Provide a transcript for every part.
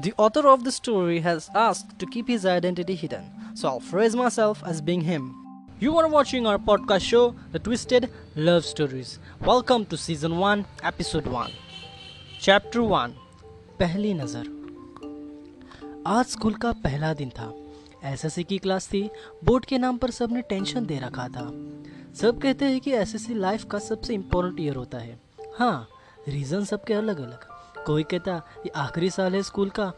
The author of the story has asked to keep his identity hidden, so I'll phrase myself as being him. You are watching our podcast show, The Twisted Love Stories. Welcome to Season 1, Episode 1. Chapter 1 पहली नज़र आज school का पहला दिन था SSC की class थी board के नाम पर सबने टेंशन दे रखा था सब कहते हैं कि एसएससी लाइफ का सबसे इम्पोर्टेंट ईयर होता है हाँ रीज़न सबके अलग अलग कोई कहता, ये आखिरी साल है स्कूल का।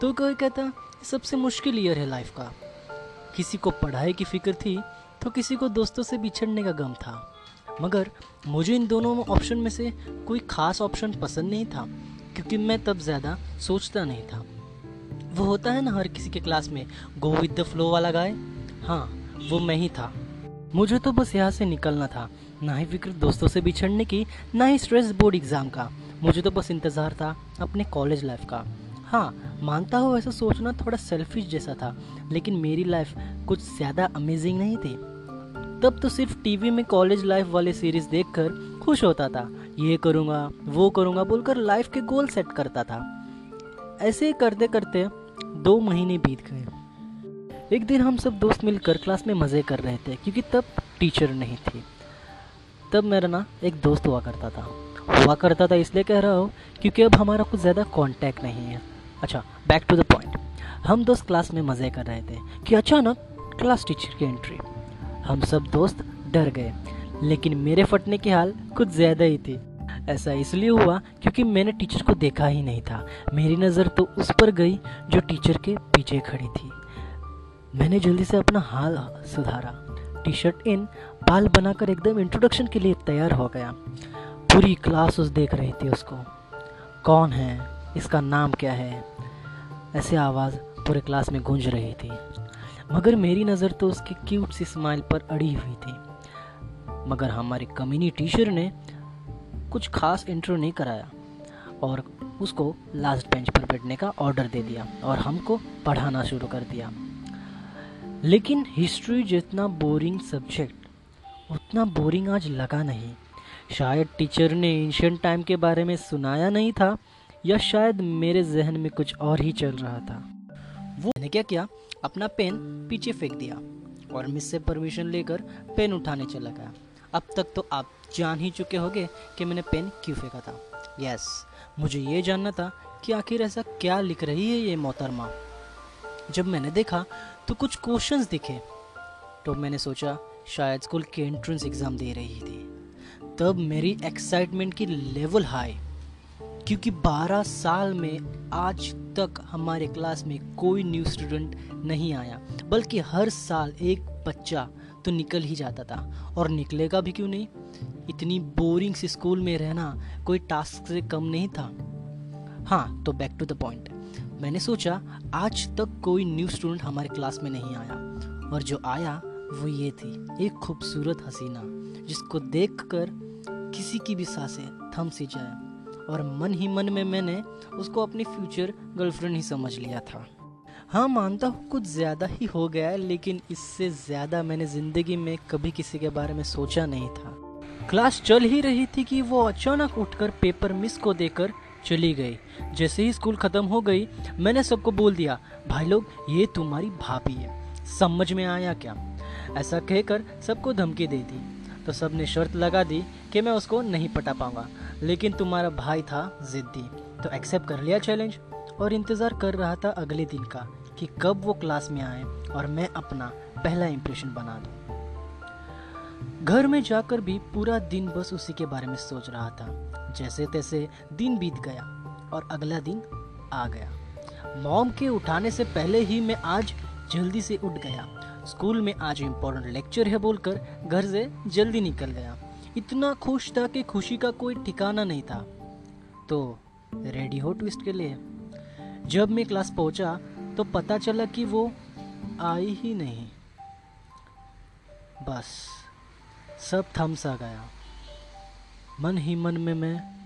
तो कोई कहता सबसे मुश्किल ईयर है लाइफ का। किसी को पढ़ाई की फ़िक्र थी तो किसी को दोस्तों से बिछड़ने का गम था। मगर मुझे इन दोनों ऑप्शन में से कोई खास ऑप्शन पसंद नहीं था, क्योंकि मैं तब ज़्यादा सोचता नहीं था। वो होता है ना हर किसी के क्लास में गो विद द फ्लो वाला गाय हाँ वो मैं ही था। मुझे तो बस यहाँ से निकलना था, ना ही फ़िक्र दोस्तों से बिछड़ने की, ना ही स्ट्रेस बोर्ड एग्ज़ाम का। मुझे तो बस इंतज़ार था अपने कॉलेज लाइफ का। हाँ मानता हूँ ऐसा सोचना थोड़ा सेल्फिश जैसा था, लेकिन मेरी लाइफ कुछ ज़्यादा अमेजिंग नहीं थी। तब तो सिर्फ़ टीवी में कॉलेज लाइफ वाले सीरीज़ देखकर खुश होता था। ये करूँगा, वो करूँगा बोलकर लाइफ के गोल सेट करता था। ऐसे करते करते दो महीने बीत गए। एक दिन हम सब दोस्त मिलकर क्लास में मज़े कर रहे थे, क्योंकि तब टीचर नहीं थी। तब मेरा ना एक दोस्त हुआ करता था। हुआ करता था, इसलिए कह रहा हूँ, क्योंकि अब हमारा कुछ ज़्यादा कांटेक्ट नहीं है। अच्छा बैक टू द पॉइंट हम दोस्त क्लास में मज़े कर रहे थे, कि अचानक क्लास टीचर की एंट्री हम सब दोस्त डर गए, लेकिन मेरे फटने की हाल कुछ ज़्यादा ही थी। ऐसा इसलिए हुआ क्योंकि मैंने टीचर को देखा ही नहीं था। मेरी नज़र तो उस पर गई जो टीचर के पीछे खड़ी थी। मैंने जल्दी से अपना हाल सुधारा। टी शर्ट इन बाल बनाकर एकदम इंट्रोडक्शन के लिए तैयार हो गया। पूरी क्लास उस देख रही थी उसको। कौन है? इसका नाम क्या है? ऐसे आवाज़ पूरे क्लास में गूंज रही थी। मगर मेरी नज़र तो उसकी क्यूट सी स्माइल पर अड़ी हुई थी। मगर हमारे कम्युनिटी टीचर ने कुछ खास इंट्रो नहीं कराया और उसको लास्ट बेंच पर बैठने का ऑर्डर दे दिया और हमको पढ़ाना शुरू कर दिया। लेकिन हिस्ट्री जितना बोरिंग सब्जेक्ट उतना बोरिंग आज लगा नहीं। शायद टीचर ने एंशियंट टाइम के बारे में सुनाया नहीं था, या शायद मेरे जहन में कुछ और ही चल रहा था। वो मैंने क्या किया? अपना पेन पीछे फेंक दिया और मिस से परमिशन लेकर पेन उठाने चला गया। अब तक तो आप जान ही चुके होंगे कि मैंने पेन क्यों फेंका था। यस मुझे ये जानना था कि आखिर ऐसा क्या लिख रही है ये मोहतरमा। जब मैंने देखा तो कुछ क्वेश्चंस दिखे तो मैंने सोचा, शायद स्कूल के एंट्रेंस एग्ज़ाम दे रही थी। तब मेरी एक्साइटमेंट की लेवल हाई क्योंकि 12 साल में आज तक हमारे क्लास में कोई न्यू स्टूडेंट नहीं आया, बल्कि हर साल एक बच्चा तो निकल ही जाता था। और निकलेगा भी क्यों नहीं? इतनी बोरिंग सी स्कूल में रहना कोई टास्क से कम नहीं था। हाँ तो बैक टू द पॉइंट मैंने सोचा, आज तक कोई न्यू स्टूडेंट हमारे क्लास में नहीं आया। और जो आया, वो ये थी, एक खूबसूरत हसीना, जिसको देखकर किसी की भी साँसें थम सी जाए, और मन ही मन में मैंने उसको अपनी फ्यूचर गर्लफ्रेंड ही समझ लिया था। हाँ मानता हूँ कुछ ज़्यादा ही हो गया है, लेकिन इससे ज़्यादा मैंने ज़िंदगी में कभी किसी के बारे में सोचा नहीं था। क्लास चल ही रही थी कि वो अचानक उठकर पेपर मिस को देकर चली गई। जैसे ही स्कूल ख़त्म हो गई, मैंने सबको बोल दिया, भाई लोग, ये तुम्हारी भाभी है। समझ में आया क्या? ऐसा कहकर सबको धमकी दे दी। तो सबने शर्त लगा दी कि मैं उसको नहीं पटा पाऊँगा। लेकिन तुम्हारा भाई था जिद्दी तो एक्सेप्ट कर लिया चैलेंज और इंतज़ार कर रहा था अगले दिन का कि कब वो क्लास में आए और मैं अपना पहला इम्प्रेशन बना दूँ। घर में जाकर भी पूरा दिन बस उसी के बारे में सोच रहा था। जैसे तैसे दिन बीत गया और अगला दिन आ गया। मॉम के उठाने से पहले ही मैं आज जल्दी से उठ गया। स्कूल में आज इम्पोर्टेंट लेक्चर है बोलकर घर से जल्दी निकल गया। इतना खुश था कि खुशी का कोई ठिकाना नहीं था। तो रेडी हो ट्विस्ट के लिए? जब मैं क्लास पहुँचा तो पता चला कि वो आई ही नहीं। बस, सब थम सा गया। मन ही मन में मैं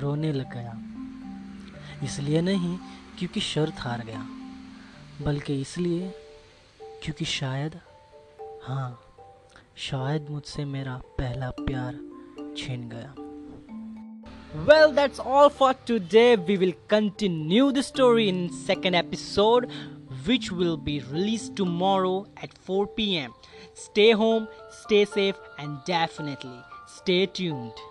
रोने लग गया। इसलिए नहीं, क्योंकि शर्त हार गया। बल्कि इसलिए, क्योंकि शायद हाँ शायद मुझसे मेरा पहला प्यार छीन गया Well, that's all for today. We will continue the story in second episode which will be released tomorrow at 4 pm. Stay home, stay safe and definitely stay tuned.